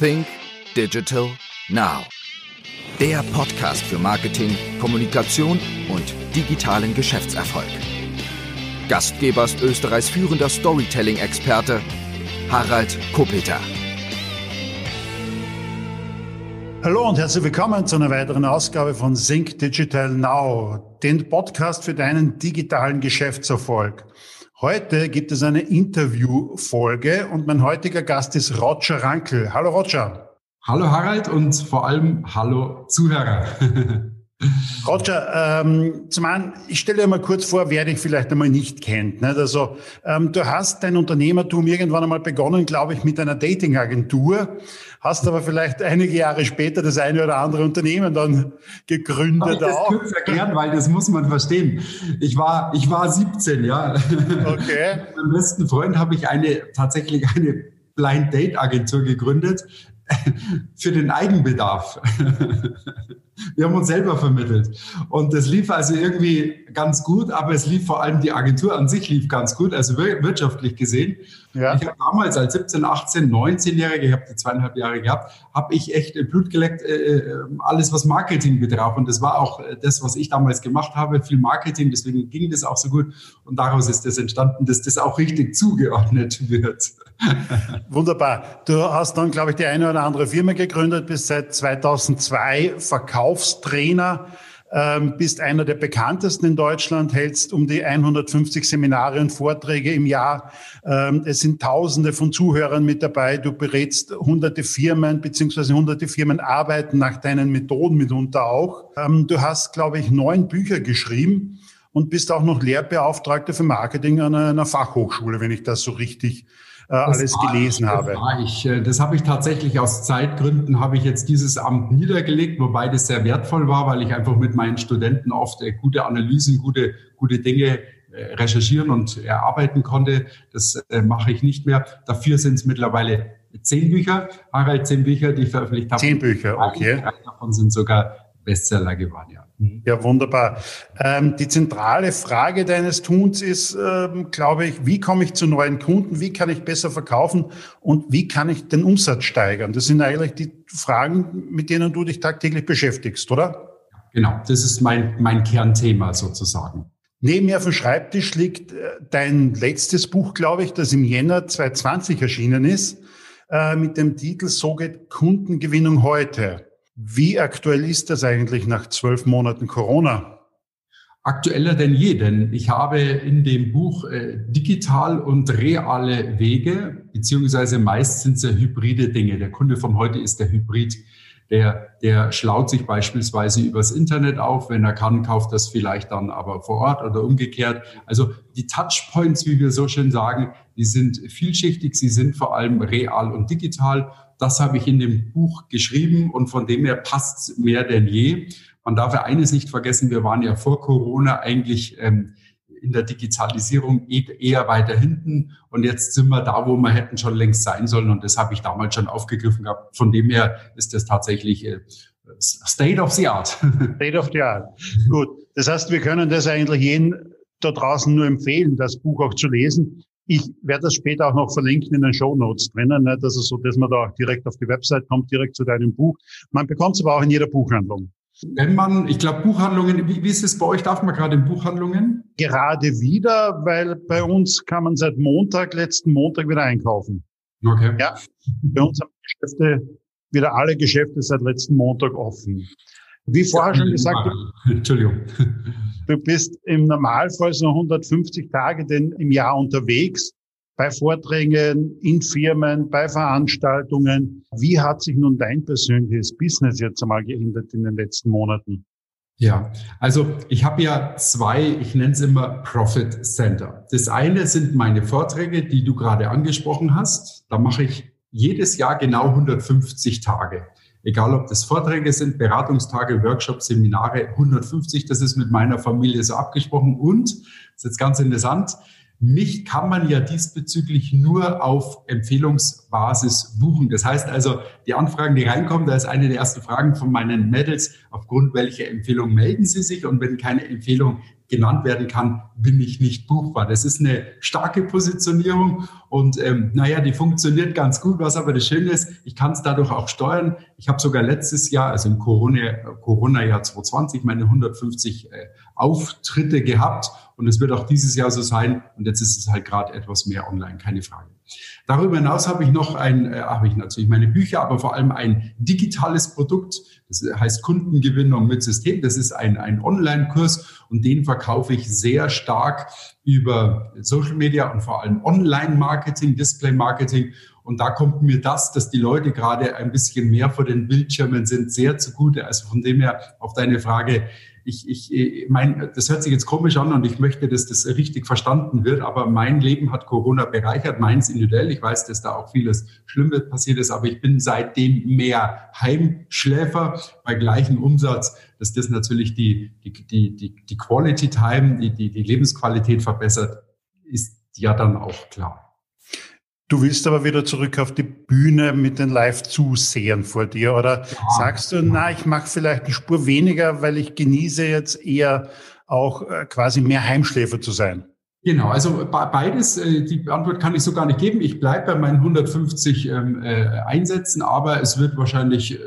Think Digital Now. Der Podcast für Marketing, Kommunikation und digitalen Geschäftserfolg. Gastgeber ist Österreichs führender Storytelling-Experte Harald Kopeter. Hallo und herzlich willkommen zu einer weiteren Ausgabe von Think Digital Now, den Podcast für deinen digitalen Geschäftserfolg. Heute gibt es eine Interviewfolge und mein heutiger Gast ist Roger Rankel. Hallo Roger. Hallo Harald und vor allem hallo Zuhörer. Roger, ähm, zum einen, ich stelle dir mal kurz vor, wer dich vielleicht einmal nicht kennt. Nicht? Also, ähm, du hast dein Unternehmertum irgendwann einmal begonnen, glaube ich, mit einer Datingagentur, hast aber vielleicht einige Jahre später das eine oder andere Unternehmen dann gegründet Darf ich auch. Das kurz erklären, weil das muss man verstehen. Ich war, ich war 17, ja. Okay. Mit meinem besten Freund habe ich eine, tatsächlich eine Blind Date Agentur gegründet für den Eigenbedarf. Wir haben uns selber vermittelt. Und das lief also irgendwie ganz gut, aber es lief vor allem die Agentur an sich lief ganz gut, also wirtschaftlich gesehen. Ja. Ich habe damals als 17, 18, 19-Jähriger, ich habe die zweieinhalb Jahre gehabt, habe ich echt Blut geleckt, äh, äh, alles was Marketing betraf. Und das war auch äh, das, was ich damals gemacht habe, viel Marketing, deswegen ging das auch so gut. Und daraus ist das entstanden, dass das auch richtig zugeordnet wird. Wunderbar. Du hast dann, glaube ich, die eine oder andere Firma gegründet, bist seit 2002 Verkaufstrainer ähm, bist einer der bekanntesten in Deutschland, hältst um die 150 Seminare und Vorträge im Jahr. Ähm, es sind Tausende von Zuhörern mit dabei. Du berätst hunderte Firmen, beziehungsweise hunderte Firmen arbeiten nach deinen Methoden mitunter auch. Ähm, du hast, glaube ich, neun Bücher geschrieben und bist auch noch Lehrbeauftragter für Marketing an einer Fachhochschule, wenn ich das so richtig äh, alles gelesen ich, habe. Das, ich. Äh, das habe ich tatsächlich aus Zeitgründen habe ich jetzt dieses Amt niedergelegt, wobei das sehr wertvoll war, weil ich einfach mit meinen Studenten oft äh, gute Analysen, gute, gute Dinge recherchieren und erarbeiten konnte. Das mache ich nicht mehr. Dafür sind es mittlerweile zehn Bücher, Harald, zehn Bücher, die ich veröffentlicht habe. Zehn Bücher, okay. Drei davon sind sogar Bestseller geworden, ja. Mhm. Ja, wunderbar. Ähm, die zentrale Frage deines Tuns ist, ähm, glaube ich, wie komme ich zu neuen Kunden? Wie kann ich besser verkaufen? Und wie kann ich den Umsatz steigern? Das sind eigentlich die Fragen, mit denen du dich tagtäglich beschäftigst, oder? Genau, das ist mein, mein Kernthema sozusagen. Neben mir auf dem Schreibtisch liegt äh, dein letztes Buch, glaube ich, das im Jänner 2020 erschienen ist, äh, mit dem Titel So geht Kundengewinnung heute. Wie aktuell ist das eigentlich nach zwölf Monaten Corona? Aktueller denn je, denn ich habe in dem Buch äh, digital und reale Wege, beziehungsweise meist sind es ja hybride Dinge. Der Kunde von heute ist der Hybrid. Der, der schlaut sich beispielsweise übers Internet auf. Wenn er kann, kauft das vielleicht dann aber vor Ort oder umgekehrt. Also die Touchpoints, wie wir so schön sagen, die sind vielschichtig. Sie sind vor allem real und digital. Das habe ich in dem Buch geschrieben und von dem her passt mehr denn je. Man darf ja eines nicht vergessen, wir waren ja vor Corona eigentlich ähm, in der Digitalisierung e-, eher weiter hinten und jetzt sind wir da, wo wir hätten schon längst sein sollen und das habe ich damals schon aufgegriffen gehabt. Von dem her ist das tatsächlich äh, State of the Art. State of the Art. Gut. Das heißt, wir können das eigentlich jeden da draußen nur empfehlen, das Buch auch zu lesen. Ich werde das später auch noch verlinken in den Show Notes drinnen, nicht? also so, dass man da auch direkt auf die Website kommt, direkt zu deinem Buch. Man bekommt es aber auch in jeder Buchhandlung. Wenn man, ich glaube, Buchhandlungen, wie, wie ist es bei euch? Darf man gerade in Buchhandlungen? Gerade wieder, weil bei uns kann man seit Montag, letzten Montag wieder einkaufen. Okay. Ja, bei uns haben Geschäfte, wieder alle Geschäfte seit letzten Montag offen. Wie vorher schon gesagt, Entschuldigung. Du bist im Normalfall so 150 Tage denn im Jahr unterwegs, bei Vorträgen, in Firmen, bei Veranstaltungen. Wie hat sich nun dein persönliches Business jetzt einmal geändert in den letzten Monaten? Ja, also ich habe ja zwei, ich nenne es immer Profit Center. Das eine sind meine Vorträge, die du gerade angesprochen hast. Da mache ich jedes Jahr genau 150 Tage egal ob das Vorträge sind, Beratungstage, Workshops, Seminare, 150, das ist mit meiner Familie so abgesprochen. Und, das ist jetzt ganz interessant, Mich kann man ja diesbezüglich nur auf Empfehlungsbasis buchen. Das heißt also, die Anfragen, die reinkommen, da ist eine der ersten Fragen von meinen Mädels, aufgrund welcher Empfehlung melden Sie sich? Und wenn keine Empfehlung genannt werden kann, bin ich nicht buchbar. Das ist eine starke Positionierung und ähm, naja, die funktioniert ganz gut. Was aber das Schöne ist, ich kann es dadurch auch steuern. Ich habe sogar letztes Jahr, also im Corona-Jahr Corona 2020, meine 150 äh, Auftritte gehabt und es wird auch dieses Jahr so sein. Und jetzt ist es halt gerade etwas mehr online, keine Frage. Darüber hinaus habe ich noch ein, äh, habe ich natürlich meine Bücher, aber vor allem ein digitales Produkt. Das heißt Kundengewinnung mit System. Das ist ein, ein Online-Kurs und den verkaufe ich sehr stark über Social Media und vor allem Online-Marketing, Display-Marketing. Und da kommt mir das, dass die Leute gerade ein bisschen mehr vor den Bildschirmen sind, sehr zugute. Also von dem her auf deine Frage, ich, ich ich mein, das hört sich jetzt komisch an und ich möchte, dass das richtig verstanden wird, aber mein Leben hat Corona bereichert, meins individuell. Ich weiß, dass da auch vieles Schlimmes passiert ist, aber ich bin seitdem mehr Heimschläfer bei gleichem Umsatz, dass das natürlich die, die, die, die, die Quality Time, die, die, die Lebensqualität verbessert, ist ja dann auch klar. Du willst aber wieder zurück auf die Bühne mit den Live-Zusehern vor dir oder ja. sagst du, na, ich mache vielleicht eine Spur weniger, weil ich genieße jetzt eher auch äh, quasi mehr Heimschläfer zu sein? Genau, also beides, äh, die Antwort kann ich so gar nicht geben. Ich bleibe bei meinen 150 ähm, äh, Einsätzen, aber es wird wahrscheinlich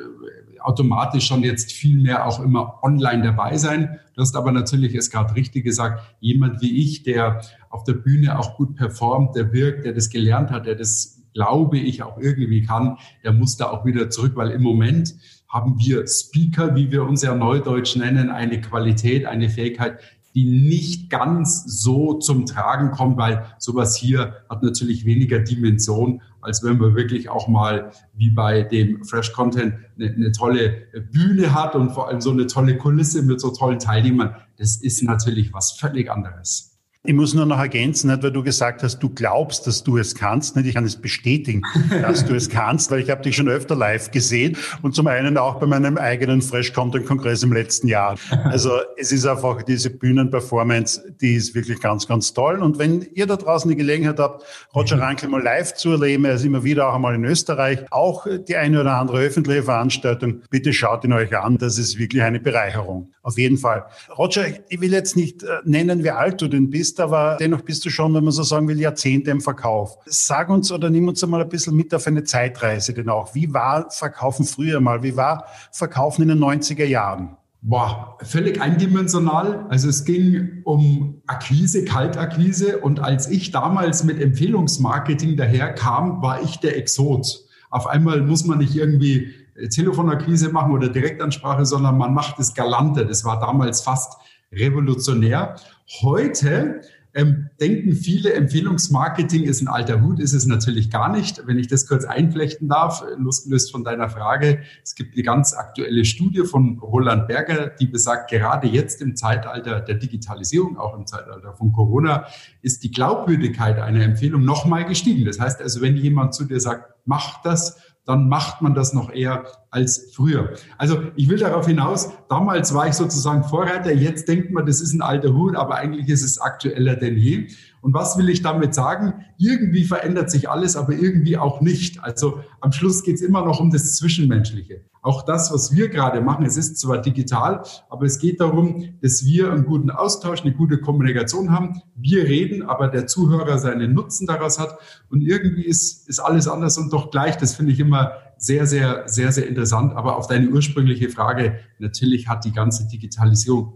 automatisch schon jetzt viel mehr auch immer online dabei sein. Du hast aber natürlich es gerade richtig gesagt, jemand wie ich, der auf der Bühne auch gut performt, der wirkt, der das gelernt hat, der das, glaube ich, auch irgendwie kann, der muss da auch wieder zurück, weil im Moment haben wir Speaker, wie wir uns ja neudeutsch nennen, eine Qualität, eine Fähigkeit, die nicht ganz so zum Tragen kommt, weil sowas hier hat natürlich weniger Dimension, als wenn man wirklich auch mal wie bei dem Fresh Content eine, eine tolle Bühne hat und vor allem so eine tolle Kulisse mit so tollen Teilnehmern. Das ist natürlich was völlig anderes. Ich muss nur noch ergänzen, weil du gesagt hast, du glaubst, dass du es kannst. Nicht? Ich kann es bestätigen, dass du es kannst, weil ich habe dich schon öfter live gesehen und zum einen auch bei meinem eigenen Fresh Content Kongress im letzten Jahr. Also es ist einfach diese Bühnenperformance, die ist wirklich ganz, ganz toll. Und wenn ihr da draußen die Gelegenheit habt, Roger Rankel mal live zu erleben, er ist immer wieder auch einmal in Österreich, auch die eine oder andere öffentliche Veranstaltung, bitte schaut ihn euch an. Das ist wirklich eine Bereicherung. Auf jeden Fall. Roger, ich will jetzt nicht äh, nennen, wie alt du denn bist, aber dennoch bist du schon, wenn man so sagen will, Jahrzehnte im Verkauf. Sag uns oder nimm uns einmal ein bisschen mit auf eine Zeitreise denn auch. Wie war Verkaufen früher mal? Wie war Verkaufen in den 90er Jahren? Boah, völlig eindimensional. Also es ging um Akquise, Kaltakquise. Und als ich damals mit Empfehlungsmarketing daherkam, war ich der Exot. Auf einmal muss man nicht irgendwie Telefonakquise machen oder Direktansprache, sondern man macht es galanter. Das war damals fast revolutionär. Heute ähm, denken viele, Empfehlungsmarketing ist ein alter Hut, ist es natürlich gar nicht. Wenn ich das kurz einflechten darf, losgelöst von deiner Frage, es gibt eine ganz aktuelle Studie von Roland Berger, die besagt, gerade jetzt im Zeitalter der Digitalisierung, auch im Zeitalter von Corona, ist die Glaubwürdigkeit einer Empfehlung nochmal gestiegen. Das heißt also, wenn jemand zu dir sagt, mach das, dann macht man das noch eher als früher. Also ich will darauf hinaus, damals war ich sozusagen Vorreiter, jetzt denkt man, das ist ein alter Hut, aber eigentlich ist es aktueller denn je. Und was will ich damit sagen? Irgendwie verändert sich alles, aber irgendwie auch nicht. Also am Schluss geht es immer noch um das Zwischenmenschliche. Auch das, was wir gerade machen, es ist zwar digital, aber es geht darum, dass wir einen guten Austausch, eine gute Kommunikation haben. Wir reden, aber der Zuhörer seinen Nutzen daraus hat. Und irgendwie ist, ist alles anders und doch gleich. Das finde ich immer sehr, sehr, sehr, sehr interessant. Aber auf deine ursprüngliche Frage, natürlich hat die ganze Digitalisierung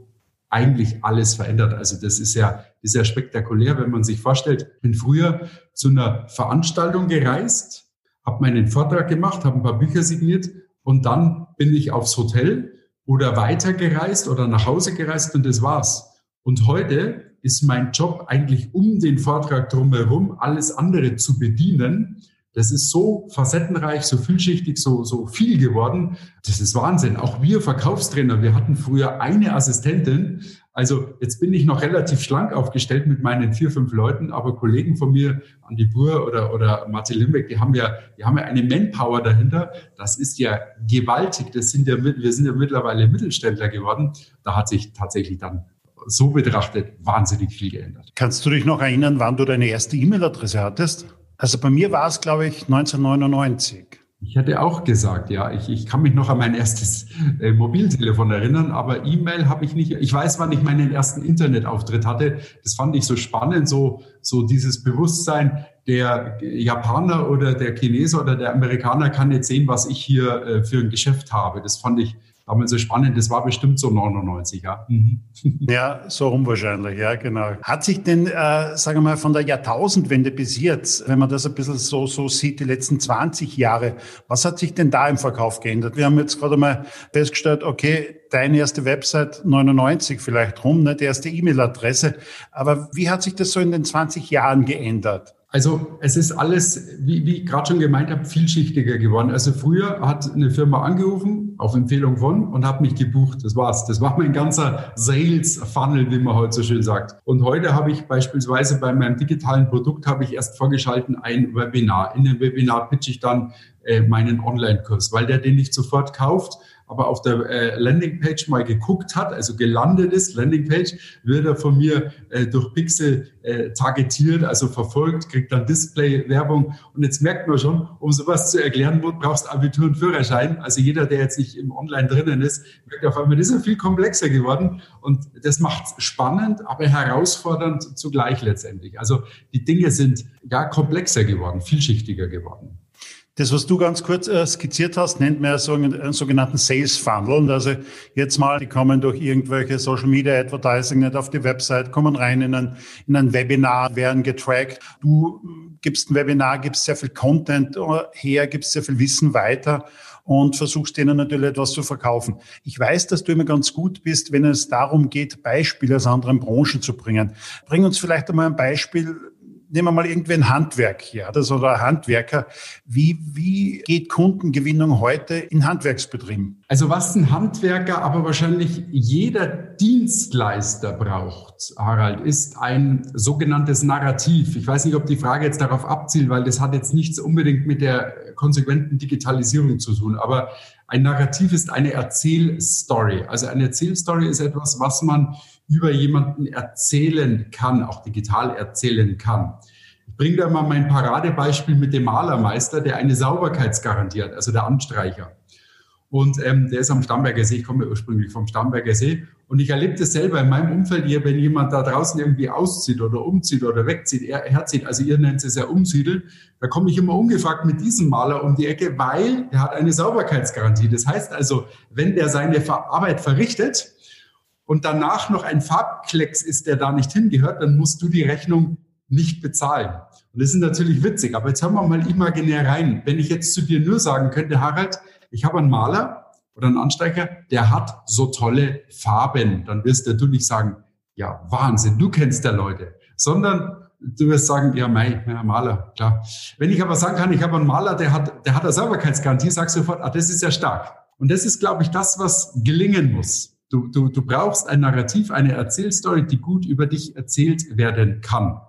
eigentlich alles verändert. Also das ist ja, ist ja spektakulär, wenn man sich vorstellt, ich bin früher zu einer Veranstaltung gereist, habe meinen Vortrag gemacht, habe ein paar Bücher signiert und dann bin ich aufs Hotel oder weitergereist oder nach Hause gereist und das war's. Und heute ist mein Job eigentlich um den Vortrag drumherum, alles andere zu bedienen. Das ist so facettenreich, so vielschichtig, so, so viel geworden. Das ist Wahnsinn. Auch wir Verkaufstrainer, wir hatten früher eine Assistentin. Also jetzt bin ich noch relativ schlank aufgestellt mit meinen vier, fünf Leuten, aber Kollegen von mir, Andi Buhr oder, oder Martin Limbeck, die haben ja, die haben ja eine Manpower dahinter. Das ist ja gewaltig. Das sind ja, wir sind ja mittlerweile Mittelständler geworden. Da hat sich tatsächlich dann so betrachtet wahnsinnig viel geändert. Kannst du dich noch erinnern, wann du deine erste E-Mail-Adresse hattest? Also bei mir war es, glaube ich, 1999. Ich hätte auch gesagt, ja, ich, ich kann mich noch an mein erstes äh, Mobiltelefon erinnern, aber E-Mail habe ich nicht. Ich weiß, wann ich meinen ersten Internetauftritt hatte. Das fand ich so spannend, so, so dieses Bewusstsein, der Japaner oder der Chinese oder der Amerikaner kann jetzt sehen, was ich hier äh, für ein Geschäft habe. Das fand ich damals so spannend. Das war bestimmt so 99, ja. Mhm. Ja, so rum wahrscheinlich, ja, genau. Hat sich denn, äh, sagen wir mal, von der Jahrtausendwende bis jetzt, wenn man das ein bisschen so, so sieht, die letzten 20 Jahre, was hat sich denn da im Verkauf geändert? Wir haben jetzt gerade mal festgestellt, okay, deine erste Website 99 vielleicht rum, ne, die erste E-Mail-Adresse. Aber wie hat sich das so in den 20 Jahren geändert? Also es ist alles, wie, wie ich gerade schon gemeint habe, vielschichtiger geworden. Also früher hat eine Firma angerufen, auf Empfehlung von, und hat mich gebucht. Das war's. Das war mein ganzer Sales-Funnel, wie man heute so schön sagt. Und heute habe ich beispielsweise bei meinem digitalen Produkt habe ich erst vorgeschalten ein Webinar. In dem Webinar pitche ich dann äh, meinen Online-Kurs, weil der den nicht sofort kauft, aber auf der äh, Landingpage mal geguckt hat, also gelandet ist, Landingpage, wird er von mir äh, durch Pixel äh, targetiert, also verfolgt, kriegt dann Display-Werbung. Und jetzt merkt man schon, um sowas zu erklären, brauchst Abitur und Führerschein. Also jeder, der jetzt nicht im Online drinnen ist, merkt auf einmal, das ist ja viel komplexer geworden. Und das macht spannend, aber herausfordernd zugleich letztendlich. Also die Dinge sind ja komplexer geworden, vielschichtiger geworden. Das, was du ganz kurz äh, skizziert hast, nennt man ja so einen, sogenannten Sales Funnel. Und also jetzt mal, die kommen durch irgendwelche Social Media Advertising nicht auf die Website, kommen rein in ein, in ein Webinar, werden getrackt. Du gibst ein Webinar, gibst sehr viel Content her, gibst sehr viel Wissen weiter und versuchst denen natürlich etwas zu verkaufen. Ich weiß, dass du immer ganz gut bist, wenn es darum geht, Beispiele aus anderen Branchen zu bringen. Bring uns vielleicht einmal ein Beispiel, nehmen wir mal irgendwie ein Handwerk hier, das oder Handwerker. Wie, wie geht Kundengewinnung heute in Handwerksbetrieben? Also was ein Handwerker, aber wahrscheinlich jeder Dienstleister braucht, Harald, ist ein sogenanntes Narrativ. Ich weiß nicht, ob die Frage jetzt darauf abzielt, weil das hat jetzt nichts unbedingt mit der konsequenten Digitalisierung zu tun. Aber ein Narrativ ist eine Erzählstory. Also eine Erzählstory ist etwas, was man über jemanden erzählen kann, auch digital erzählen kann. Ich bringe da mal mein Paradebeispiel mit dem Malermeister, der eine Sauberkeitsgarantie hat, also der Anstreicher. Und ähm, der ist am Starnberger See, ich komme ursprünglich vom Starnberger See. Und ich erlebe das selber in meinem Umfeld hier, wenn jemand da draußen irgendwie auszieht oder umzieht oder wegzieht, er, herzieht, also ihr nennt es ja umsiedeln, da komme ich immer ungefragt mit diesem Maler um die Ecke, weil er hat eine Sauberkeitsgarantie. Das heißt also, wenn der seine Arbeit verrichtet, und danach noch ein Farbklecks ist, der da nicht hingehört, dann musst du die Rechnung nicht bezahlen. Und das ist natürlich witzig, aber jetzt hören wir mal imaginär rein. Wenn ich jetzt zu dir nur sagen könnte, Harald, ich habe einen Maler oder einen Anstreicher, der hat so tolle Farben, dann wirst du nicht sagen, ja, Wahnsinn, du kennst der Leute, sondern du wirst sagen, ja, mei, ja, Maler, klar. Wenn ich aber sagen kann, ich habe einen Maler, der hat, der hat eine Sauberkeitsgarantie, sagst du sofort, ah, das ist ja stark. Und das ist, glaube ich, das, was gelingen muss. Du, du, du brauchst ein Narrativ, eine Erzählstory, die gut über dich erzählt werden kann.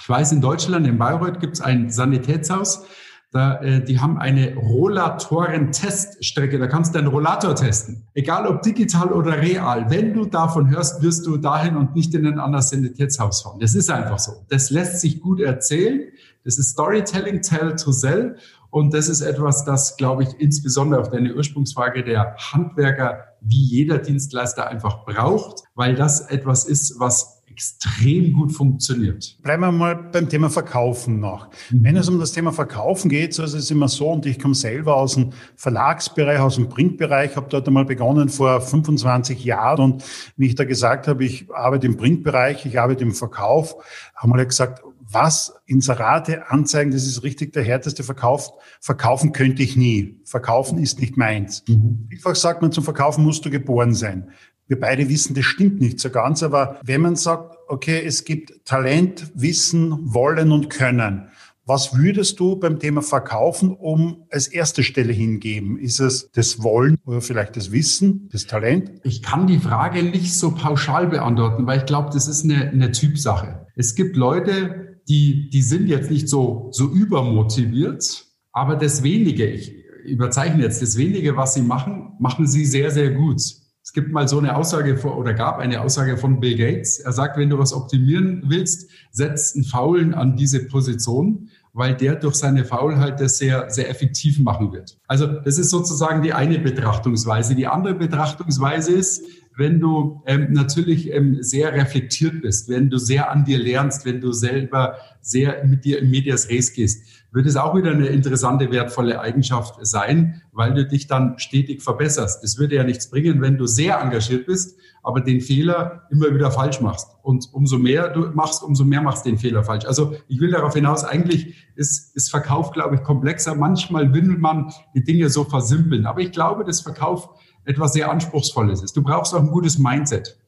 Ich weiß, in Deutschland, in Bayreuth, gibt es ein Sanitätshaus, da, äh, die haben eine Rollatoren-Teststrecke. Da kannst du einen Rollator testen. Egal ob digital oder real. Wenn du davon hörst, wirst du dahin und nicht in ein anderes Sanitätshaus fahren. Das ist einfach so. Das lässt sich gut erzählen. Das ist Storytelling, Tell to Sell. Und das ist etwas, das, glaube ich, insbesondere auf deine Ursprungsfrage der Handwerker wie jeder Dienstleister einfach braucht, weil das etwas ist, was extrem gut funktioniert. Bleiben wir mal beim Thema Verkaufen noch. Mhm. Wenn es um das Thema Verkaufen geht, so ist es immer so, und ich komme selber aus dem Verlagsbereich, aus dem Printbereich, habe dort einmal begonnen vor 25 Jahren und wie ich da gesagt habe, ich arbeite im Printbereich, ich arbeite im Verkauf, haben wir gesagt, was Inserate, Anzeigen, das ist richtig der härteste Verkauf. Verkaufen könnte ich nie. Verkaufen ist nicht meins. Mhm. Vielfach sagt man, zum Verkaufen musst du geboren sein. Wir beide wissen, das stimmt nicht so ganz, aber wenn man sagt, okay, es gibt Talent, Wissen, Wollen und Können, was würdest du beim Thema Verkaufen um als erste Stelle hingeben? Ist es das Wollen oder vielleicht das Wissen, das Talent? Ich kann die Frage nicht so pauschal beantworten, weil ich glaube, das ist eine, eine Typsache. Es gibt Leute, die, die sind jetzt nicht so, so übermotiviert, aber das wenige, ich überzeichne jetzt, das wenige, was sie machen, machen sie sehr, sehr gut. Es gibt mal so eine Aussage vor, oder gab eine Aussage von Bill Gates. Er sagt, wenn du was optimieren willst, setz einen Faulen an diese Position, weil der durch seine Faulheit das sehr, sehr effektiv machen wird. Also das ist sozusagen die eine Betrachtungsweise. Die andere Betrachtungsweise ist, wenn du ähm, natürlich ähm, sehr reflektiert bist, wenn du sehr an dir lernst, wenn du selber sehr mit dir in Medias Res gehst, wird es auch wieder eine interessante, wertvolle Eigenschaft sein, weil du dich dann stetig verbesserst. Es würde ja nichts bringen, wenn du sehr engagiert bist, aber den Fehler immer wieder falsch machst. Und umso mehr du machst, umso mehr machst du den Fehler falsch. Also ich will darauf hinaus, eigentlich ist, ist Verkauf, glaube ich, komplexer. Manchmal will man die Dinge so versimpeln. Aber ich glaube, dass Verkauf etwas sehr Anspruchsvolles ist. Du brauchst auch ein gutes Mindset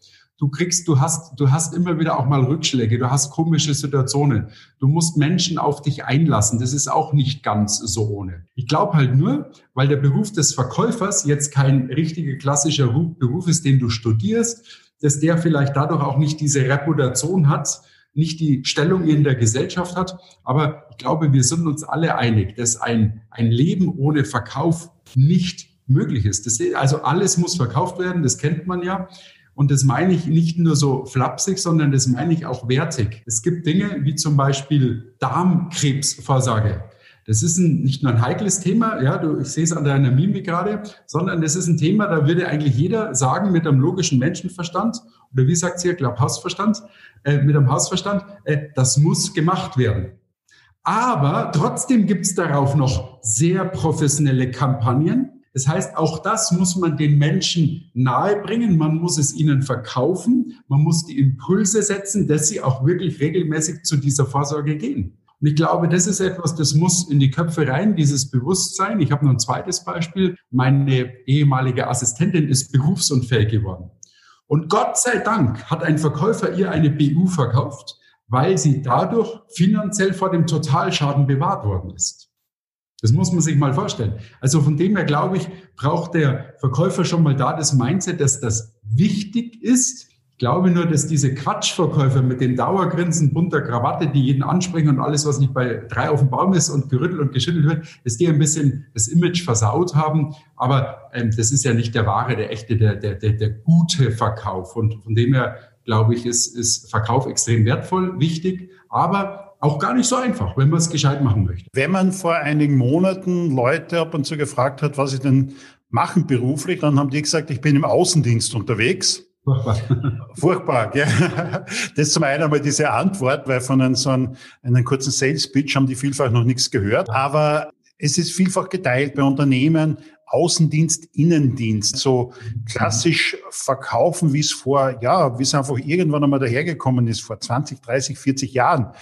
du kriegst, du hast, du hast immer wieder auch mal Rückschläge, du hast komische Situationen. Du musst Menschen auf dich einlassen. Das ist auch nicht ganz so ohne. Ich glaube halt nur, weil der Beruf des Verkäufers jetzt kein richtiger klassischer Beruf ist, den du studierst, dass der vielleicht dadurch auch nicht diese Reputation hat, nicht die Stellung in der Gesellschaft hat. Aber ich glaube, wir sind uns alle einig, dass ein, ein Leben ohne Verkauf nicht möglich ist. Das, also alles muss verkauft werden, das kennt man ja. Und das meine ich nicht nur so flapsig, sondern das meine ich auch wertig. Es gibt Dinge wie zum Beispiel Darmkrebsvorsorge. Das ist ein, nicht nur ein heikles Thema, ja, du, ich sehe es an deiner Mimik gerade, sondern das ist ein Thema, da würde eigentlich jeder sagen mit einem logischen Menschenverstand oder wie sagt ihr, glaube Hausverstand, äh, mit einem Hausverstand, äh, das muss gemacht werden. Aber trotzdem gibt es darauf noch sehr professionelle Kampagnen, das heißt, auch das muss man den Menschen nahebringen. Man muss es ihnen verkaufen. Man muss die Impulse setzen, dass sie auch wirklich regelmäßig zu dieser Vorsorge gehen. Und ich glaube, das ist etwas, das muss in die Köpfe rein, dieses Bewusstsein. Ich habe noch ein zweites Beispiel. Meine ehemalige Assistentin ist berufsunfähig geworden. Und Gott sei Dank hat ein Verkäufer ihr eine BU verkauft, weil sie dadurch finanziell vor dem Totalschaden bewahrt worden ist. Das muss man sich mal vorstellen. Also von dem her glaube ich, braucht der Verkäufer schon mal da das Mindset, dass das wichtig ist. Ich glaube nur, dass diese Quatschverkäufer mit den Dauergrinsen, bunter Krawatte, die jeden ansprechen und alles, was nicht bei drei auf dem Baum ist und gerüttelt und geschüttelt wird, dass die ein bisschen das Image versaut haben. Aber ähm, das ist ja nicht der wahre, der echte, der, der, der, der gute Verkauf. Und von dem her glaube ich, ist, ist Verkauf extrem wertvoll, wichtig. Aber auch gar nicht so einfach, wenn man es gescheit machen möchte. Wenn man vor einigen Monaten Leute ab und zu gefragt hat, was sie denn machen beruflich, dann haben die gesagt, ich bin im Außendienst unterwegs. Furchtbar. Furchtbar, gell? Das ist zum einen einmal diese Antwort, weil von einem, so einem, einem kurzen Sales-Pitch haben die vielfach noch nichts gehört. Aber es ist vielfach geteilt bei Unternehmen, Außendienst, Innendienst, so klassisch verkaufen, wie es vor, ja, wie es einfach irgendwann einmal dahergekommen ist, vor 20, 30, 40 Jahren.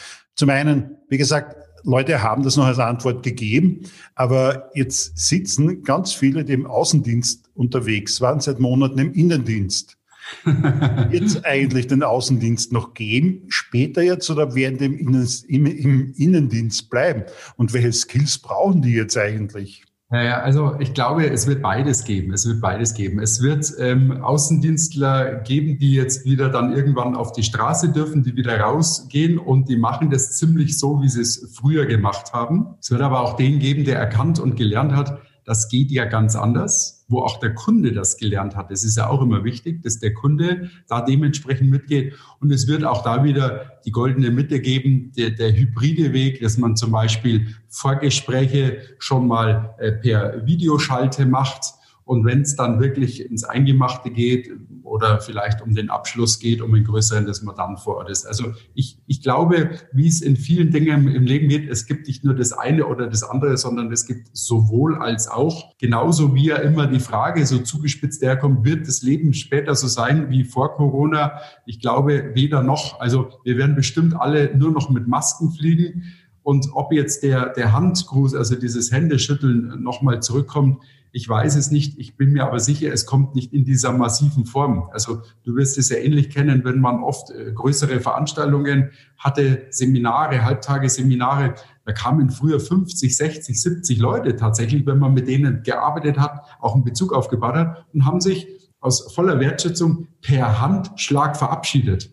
Zum einen, wie gesagt, Leute haben das noch als Antwort gegeben, aber jetzt sitzen ganz viele, die im Außendienst unterwegs waren, seit Monaten im Innendienst. Es eigentlich den Außendienst noch geben, später jetzt, oder werden die im, Innen, im, im Innendienst bleiben? Und welche Skills brauchen die jetzt eigentlich? Naja, also ich glaube, es wird beides geben. Es wird beides geben. Es wird ähm, Außendienstler geben, die jetzt wieder dann irgendwann auf die Straße dürfen, die wieder rausgehen und die machen das ziemlich so, wie sie es früher gemacht haben. Es wird aber auch den geben, der erkannt und gelernt hat, das geht ja ganz anders, wo auch der Kunde das gelernt hat. Das ist ja auch immer wichtig, dass der Kunde da dementsprechend mitgeht. Und es wird auch da wieder die goldene Mitte geben, der, der hybride Weg, dass man zum Beispiel Vorgespräche schon mal äh, per Videoschalte macht und wenn es dann wirklich ins Eingemachte geht oder vielleicht um den Abschluss geht, um einen größeren, dass man dann vor Ort ist. Also ich, ich glaube, wie es in vielen Dingen im Leben geht, es gibt nicht nur das eine oder das andere, sondern es gibt sowohl als auch. Genauso wie ja immer die Frage so zugespitzt herkommt, wird das Leben später so sein wie vor Corona? Ich glaube weder noch. Also wir werden bestimmt alle nur noch mit Masken fliegen. Und ob jetzt der, der Handgruß, also dieses Händeschütteln nochmal zurückkommt, ich weiß es nicht. Ich bin mir aber sicher, es kommt nicht in dieser massiven Form. Also du wirst es ja ähnlich kennen, wenn man oft äh, größere Veranstaltungen hatte, Seminare, Halbtageseminare. Da kamen früher 50, 60, 70 Leute tatsächlich, wenn man mit denen gearbeitet hat, auch einen Bezug aufgebaut hat und haben sich aus voller Wertschätzung per Handschlag verabschiedet.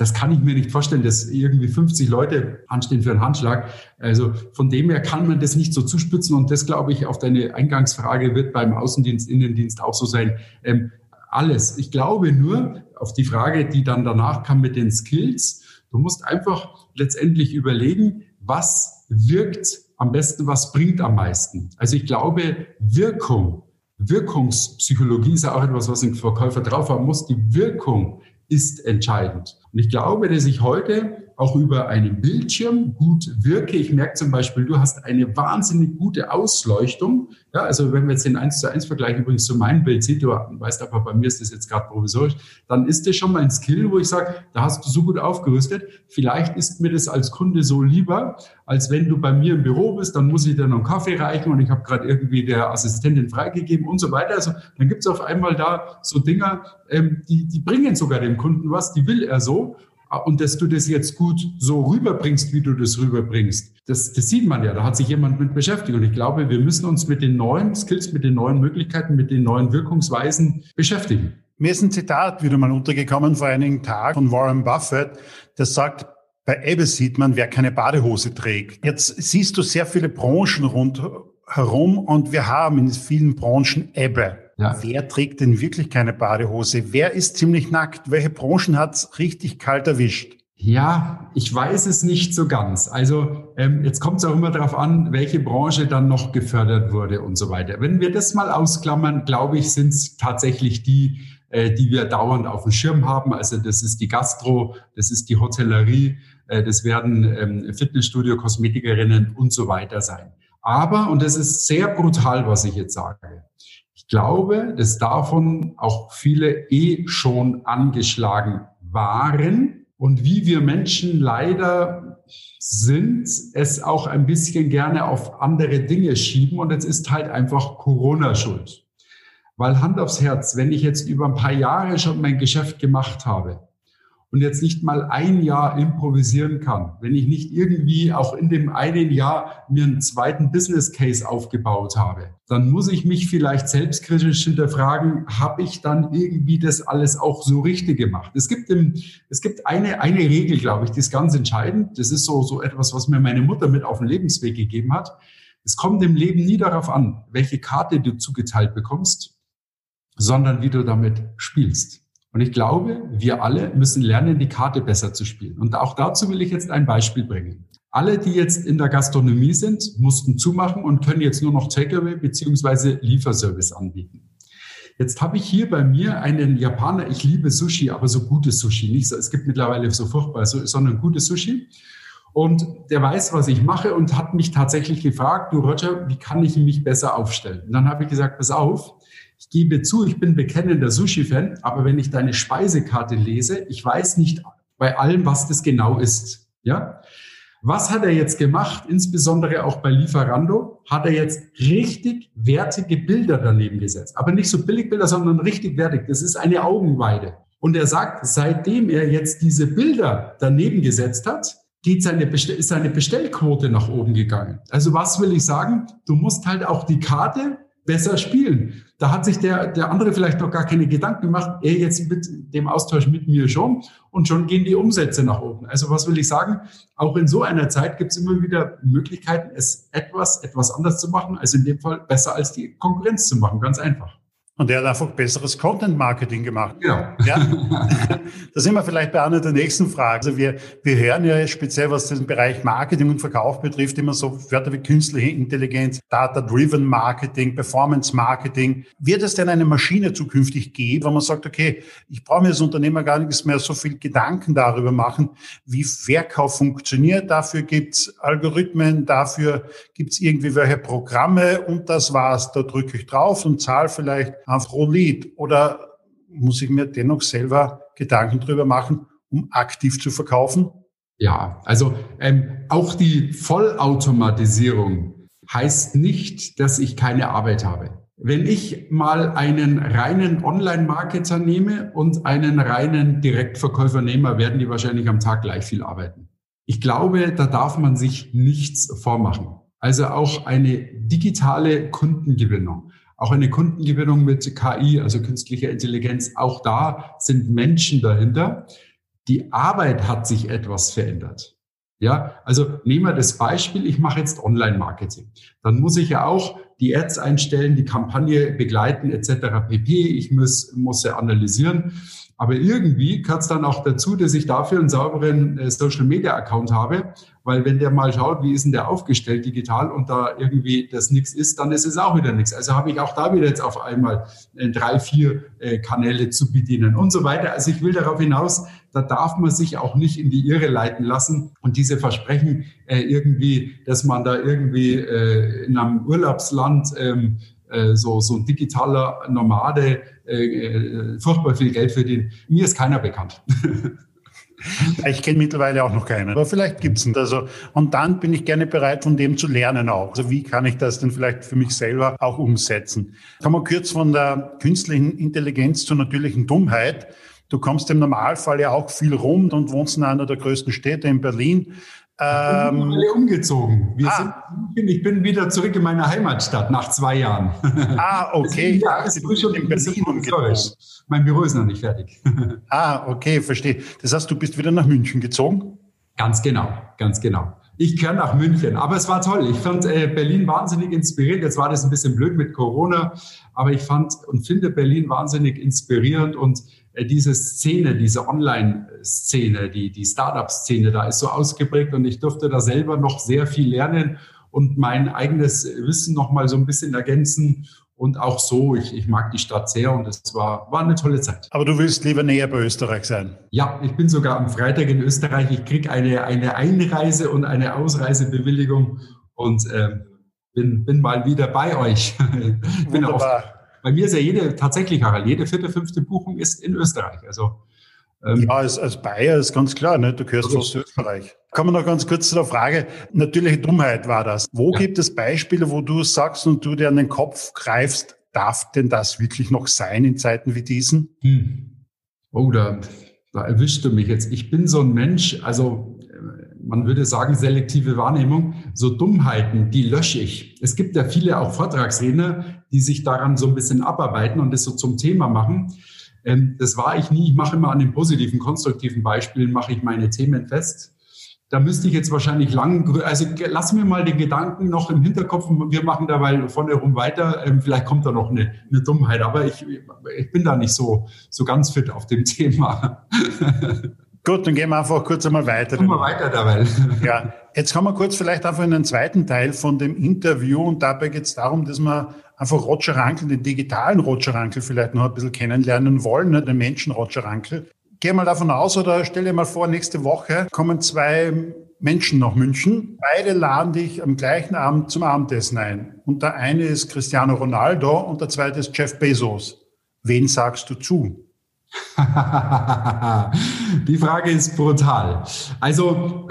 Das kann ich mir nicht vorstellen, dass irgendwie 50 Leute anstehen für einen Handschlag. Also von dem her kann man das nicht so zuspitzen. Und das, glaube ich, auf deine Eingangsfrage wird beim Außendienst, Innendienst auch so sein. Ähm, alles. Ich glaube nur auf die Frage, die dann danach kam mit den Skills. Du musst einfach letztendlich überlegen, was wirkt am besten, was bringt am meisten. Also ich glaube, Wirkung, Wirkungspsychologie ist ja auch etwas, was ein Verkäufer drauf haben muss. Die Wirkung ist entscheidend. Und ich glaube, dass ich heute auch über einen Bildschirm gut wirke. Ich merke zum Beispiel, du hast eine wahnsinnig gute Ausleuchtung. Ja, also wenn wir jetzt den 1 zu 1 Vergleich übrigens zu meinem Bild sieht, du weißt aber, bei mir ist das jetzt gerade provisorisch, dann ist das schon mal ein Skill, wo ich sage, da hast du so gut aufgerüstet. Vielleicht ist mir das als Kunde so lieber, als wenn du bei mir im Büro bist, dann muss ich dir noch einen Kaffee reichen und ich habe gerade irgendwie der Assistentin freigegeben und so weiter. Also dann gibt es auf einmal da so Dinger, ähm, die, die bringen sogar dem Kunden was, die will er so. Und dass du das jetzt gut so rüberbringst, wie du das rüberbringst, das, das sieht man ja. Da hat sich jemand mit beschäftigt. Und ich glaube, wir müssen uns mit den neuen Skills, mit den neuen Möglichkeiten, mit den neuen Wirkungsweisen beschäftigen. Mir ist ein Zitat wieder mal untergekommen vor einigen Tagen von Warren Buffett, der sagt, bei Ebbe sieht man, wer keine Badehose trägt. Jetzt siehst du sehr viele Branchen rundherum und wir haben in vielen Branchen Ebbe. Ja. Wer trägt denn wirklich keine Badehose? Wer ist ziemlich nackt? Welche Branchen hat's richtig kalt erwischt? Ja, ich weiß es nicht so ganz. Also ähm, jetzt kommt es auch immer darauf an, welche Branche dann noch gefördert wurde und so weiter. Wenn wir das mal ausklammern, glaube ich, sind es tatsächlich die, äh, die wir dauernd auf dem Schirm haben. Also das ist die Gastro, das ist die Hotellerie, äh, das werden ähm, Fitnessstudio, Kosmetikerinnen und so weiter sein. Aber, und das ist sehr brutal, was ich jetzt sage, glaube, dass davon auch viele eh schon angeschlagen waren und wie wir Menschen leider sind, es auch ein bisschen gerne auf andere Dinge schieben und jetzt ist halt einfach Corona schuld. Weil Hand aufs Herz, wenn ich jetzt über ein paar Jahre schon mein Geschäft gemacht habe, und jetzt nicht mal ein Jahr improvisieren kann, wenn ich nicht irgendwie auch in dem einen Jahr mir einen zweiten Business Case aufgebaut habe, dann muss ich mich vielleicht selbstkritisch hinterfragen, habe ich dann irgendwie das alles auch so richtig gemacht? Es gibt, im, es gibt eine, eine Regel, glaube ich, die ist ganz entscheidend. Das ist so, so etwas, was mir meine Mutter mit auf den Lebensweg gegeben hat. Es kommt im Leben nie darauf an, welche Karte du zugeteilt bekommst, sondern wie du damit spielst. Und ich glaube, wir alle müssen lernen, die Karte besser zu spielen. Und auch dazu will ich jetzt ein Beispiel bringen. Alle, die jetzt in der Gastronomie sind, mussten zumachen und können jetzt nur noch Takeaway beziehungsweise Lieferservice anbieten. Jetzt habe ich hier bei mir einen Japaner, ich liebe Sushi, aber so gutes Sushi, nicht so, es gibt mittlerweile so furchtbar, so, sondern gutes Sushi. Und der weiß, was ich mache und hat mich tatsächlich gefragt, du Roger, wie kann ich mich besser aufstellen? Und dann habe ich gesagt, pass auf, ich gebe zu, ich bin bekennender Sushi-Fan, aber wenn ich deine Speisekarte lese, ich weiß nicht bei allem, was das genau ist. Ja? Was hat er jetzt gemacht, insbesondere auch bei Lieferando? Hat er jetzt richtig wertige Bilder daneben gesetzt. Aber nicht so Billigbilder, sondern richtig wertig. Das ist eine Augenweide. Und er sagt, seitdem er jetzt diese Bilder daneben gesetzt hat, geht seine ist seine Bestellquote nach oben gegangen. Also was will ich sagen? Du musst halt auch die Karte besser spielen. Da hat sich der, der andere vielleicht noch gar keine Gedanken gemacht, er jetzt mit dem Austausch mit mir schon und schon gehen die Umsätze nach oben. Also was will ich sagen? Auch in so einer Zeit gibt es immer wieder Möglichkeiten, es etwas, etwas anders zu machen, also in dem Fall besser als die Konkurrenz zu machen, ganz einfach. Und der hat einfach besseres Content-Marketing gemacht. Ja. ja. Da sind wir vielleicht bei einer der nächsten Fragen. Also wir, wir hören ja speziell, was den Bereich Marketing und Verkauf betrifft, immer so Wörter wie künstliche Intelligenz, Data-Driven Marketing, Performance Marketing. Wird es denn eine Maschine zukünftig geben, wo man sagt, okay, ich brauche mir als Unternehmer gar nichts mehr so viel Gedanken darüber machen, wie Verkauf funktioniert. Dafür gibt's Algorithmen, dafür gibt's irgendwie welche Programme und das war's. Da drücke ich drauf und zahle vielleicht auf Rolit? Oder muss ich mir dennoch selber Gedanken drüber machen, um aktiv zu verkaufen? Ja, also ähm, auch die Vollautomatisierung heißt nicht, dass ich keine Arbeit habe. Wenn ich mal einen reinen Online-Marketer nehme und einen reinen Direktverkäufer nehme, werden die wahrscheinlich am Tag gleich viel arbeiten. Ich glaube, da darf man sich nichts vormachen. Also auch eine digitale Kundengewinnung auch eine Kundengewinnung mit KI, also künstlicher Intelligenz, auch da sind Menschen dahinter. Die Arbeit hat sich etwas verändert. Ja, also nehmen wir das Beispiel, ich mache jetzt Online-Marketing. Dann muss ich ja auch die Ads einstellen, die Kampagne begleiten etc. pp. Ich muss, muss sie analysieren. Aber irgendwie gehört es dann auch dazu, dass ich dafür einen sauberen äh, Social Media Account habe, weil wenn der mal schaut, wie ist denn der aufgestellt digital und da irgendwie das nichts ist, dann ist es auch wieder nichts. Also habe ich auch da wieder jetzt auf einmal äh, drei, vier äh, Kanäle zu bedienen und so weiter. Also ich will darauf hinaus, da darf man sich auch nicht in die Irre leiten lassen und diese Versprechen äh, irgendwie, dass man da irgendwie in einem Urlaubsland ähm, äh, so, so ein digitaler Nomade furchtbar viel Geld verdient. Mir ist keiner bekannt. Ich kenne mittlerweile auch noch keinen, aber vielleicht gibt's ihn. Also, und dann bin ich gerne bereit, von dem zu lernen auch. Also wie kann ich das denn vielleicht für mich selber auch umsetzen? Kommen wir kurz von der künstlichen Intelligenz zur natürlichen Dummheit. Du kommst im Normalfall ja auch viel rum und wohnst in einer der größten Städte in Berlin. Ähm, wir sind alle umgezogen. Ah. sind, ich bin wieder zurück in meine Heimatstadt nach zwei Jahren. Ah, okay. ja, ich bin schon in Berlin umgezogen. Mein Büro ist noch nicht fertig. Ah, okay, verstehe. Das heißt, du bist wieder nach München gezogen? Ganz genau, ganz genau. Ich gehöre nach München, aber es war toll. Ich fand äh, Berlin wahnsinnig inspirierend. Jetzt war das ein bisschen blöd mit Corona, aber ich fand und finde Berlin wahnsinnig inspirierend und diese Szene, diese Online-Szene, die, die Startup-Szene, da ist so ausgeprägt und ich durfte da selber noch sehr viel lernen und mein eigenes Wissen noch mal so ein bisschen ergänzen. Und auch so, ich, ich mag die Stadt sehr und es war, war eine tolle Zeit. Aber du willst lieber näher bei Österreich sein? Ja, ich bin sogar am Freitag in Österreich. Ich kriege eine, eine Einreise- und eine Ausreisebewilligung und äh, bin, bin mal wieder bei euch. ich bin auch bei mir ist ja jede, tatsächlich, Harald, jede vierte, fünfte Buchung ist in Österreich. Also, ähm, ja, als, als Bayer ist ganz klar, ne? du gehörst aus Österreich. Kommen wir noch ganz kurz zu der Frage, natürliche Dummheit war das. Wo ja. gibt es Beispiele, wo du sagst und du dir an den Kopf greifst, darf denn das wirklich noch sein in Zeiten wie diesen? Hm. Oh, da, da erwischte mich jetzt. Ich bin so ein Mensch, also man würde sagen, selektive Wahrnehmung, so Dummheiten, die lösche ich. Es gibt ja viele auch Vortragsredner, die sich daran so ein bisschen abarbeiten und das so zum Thema machen. Ähm, das war ich nie. Ich mache immer an den positiven, konstruktiven Beispielen, mache ich meine Themen fest. Da müsste ich jetzt wahrscheinlich lang, also lass mir mal den Gedanken noch im Hinterkopf, wir machen dabei vorne rum weiter, ähm, vielleicht kommt da noch eine, eine Dummheit, aber ich, ich bin da nicht so, so ganz fit auf dem Thema. Gut, dann gehen wir einfach kurz einmal weiter. Gehen wir weiter dabei. Ja, jetzt kommen wir kurz vielleicht einfach in den zweiten Teil von dem Interview und dabei geht es darum, dass wir einfach Roger Rankel, den digitalen Roger Rankel vielleicht noch ein bisschen kennenlernen wollen, ne, den Menschen Roger Rankel. Geh mal davon aus oder stell dir mal vor, nächste Woche kommen zwei Menschen nach München. Beide laden dich am gleichen Abend zum Abendessen ein. Und der eine ist Cristiano Ronaldo und der zweite ist Jeff Bezos. Wen sagst du zu? Die Frage ist brutal. Also,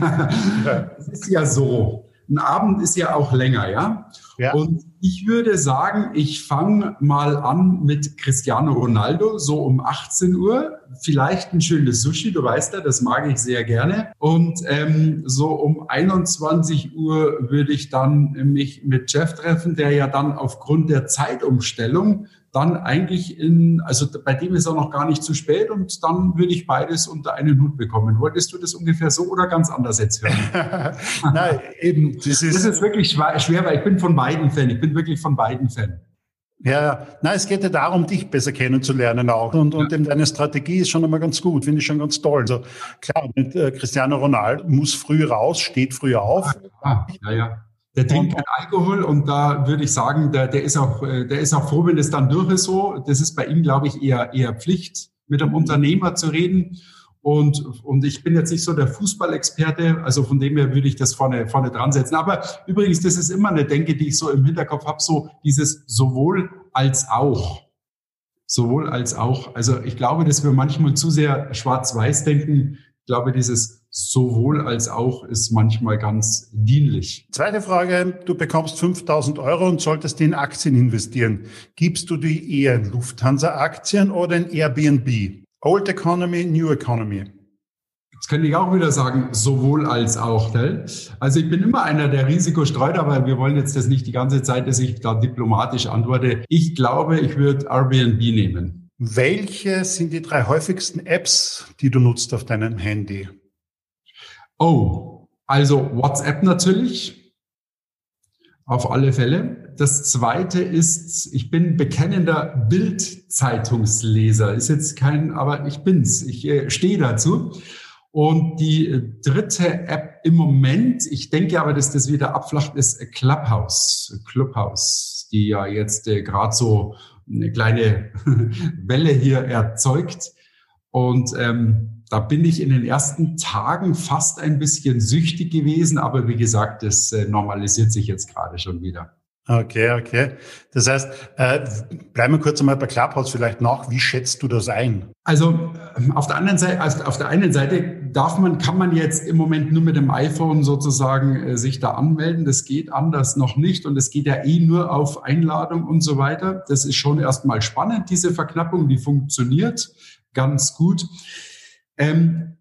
es ist ja so, ein Abend ist ja auch länger, ja? ja. Und ich würde sagen, ich fange mal an mit Cristiano Ronaldo, so um 18 Uhr. Vielleicht ein schönes Sushi, du weißt ja, das mag ich sehr gerne. Und ähm, so um 21 Uhr würde ich dann mich mit Jeff treffen, der ja dann aufgrund der Zeitumstellung dann eigentlich in, also bei dem ist auch noch gar nicht zu spät und dann würde ich beides unter einen Hut bekommen. Wolltest du das ungefähr so oder ganz anders jetzt hören? Nein, eben. Das ist, das ist wirklich schwer, weil ich bin von beiden Fan. Ich bin wirklich von beiden Fan. Ja, na, es geht ja darum, dich besser kennenzulernen auch. Und, und ja. eben deine Strategie ist schon einmal ganz gut, finde ich schon ganz toll. Also klar, mit äh, Cristiano Ronaldo muss früh raus, steht früh auf. Ja, ja. ja. Der trinkt kein Alkohol und da würde ich sagen, der, der, ist auch, äh, der ist auch froh, wenn es dann durch ist so. Das ist bei ihm, glaube ich, eher, eher Pflicht, mit einem Unternehmer zu reden. Und, und ich bin jetzt nicht so der Fußballexperte, also von dem her würde ich das vorne, vorne dran setzen. Aber übrigens, das ist immer eine Denke, die ich so im Hinterkopf habe, so dieses sowohl als auch. Sowohl als auch. Also ich glaube, dass wir manchmal zu sehr schwarz-weiß denken. Ich glaube, dieses sowohl als auch ist manchmal ganz dienlich. Zweite Frage. Du bekommst 5000 Euro und solltest die in Aktien investieren. Gibst du die eher in Lufthansa-Aktien oder in Airbnb? Old Economy, New Economy. Das könnte ich auch wieder sagen, sowohl als auch. Gell? Also ich bin immer einer, der Risiko streut, aber wir wollen jetzt das nicht die ganze Zeit, dass ich da diplomatisch antworte. Ich glaube, ich würde Airbnb nehmen. Welche sind die drei häufigsten Apps, die du nutzt auf deinem Handy? Oh, also WhatsApp natürlich. Auf alle Fälle. Das zweite ist, ich bin bekennender Bild-Zeitungsleser. Ist jetzt kein, aber ich bin's. Ich äh, stehe dazu. Und die äh, dritte App im Moment, ich denke aber, dass das wieder abflacht, ist Clubhouse. Clubhouse, die ja jetzt äh, gerade so eine kleine Welle hier erzeugt. Und ähm, da bin ich in den ersten Tagen fast ein bisschen süchtig gewesen, aber wie gesagt, das äh, normalisiert sich jetzt gerade schon wieder. Okay, okay. Das heißt, äh, bleiben wir kurz einmal bei Clubhouse vielleicht nach. Wie schätzt du das ein? Also ähm, auf der anderen Seite, also auf der einen Seite darf man, kann man jetzt im Moment nur mit dem iPhone sozusagen äh, sich da anmelden. Das geht anders noch nicht und es geht ja eh nur auf Einladung und so weiter. Das ist schon erstmal spannend, diese Verknappung, die funktioniert ganz gut. Ähm,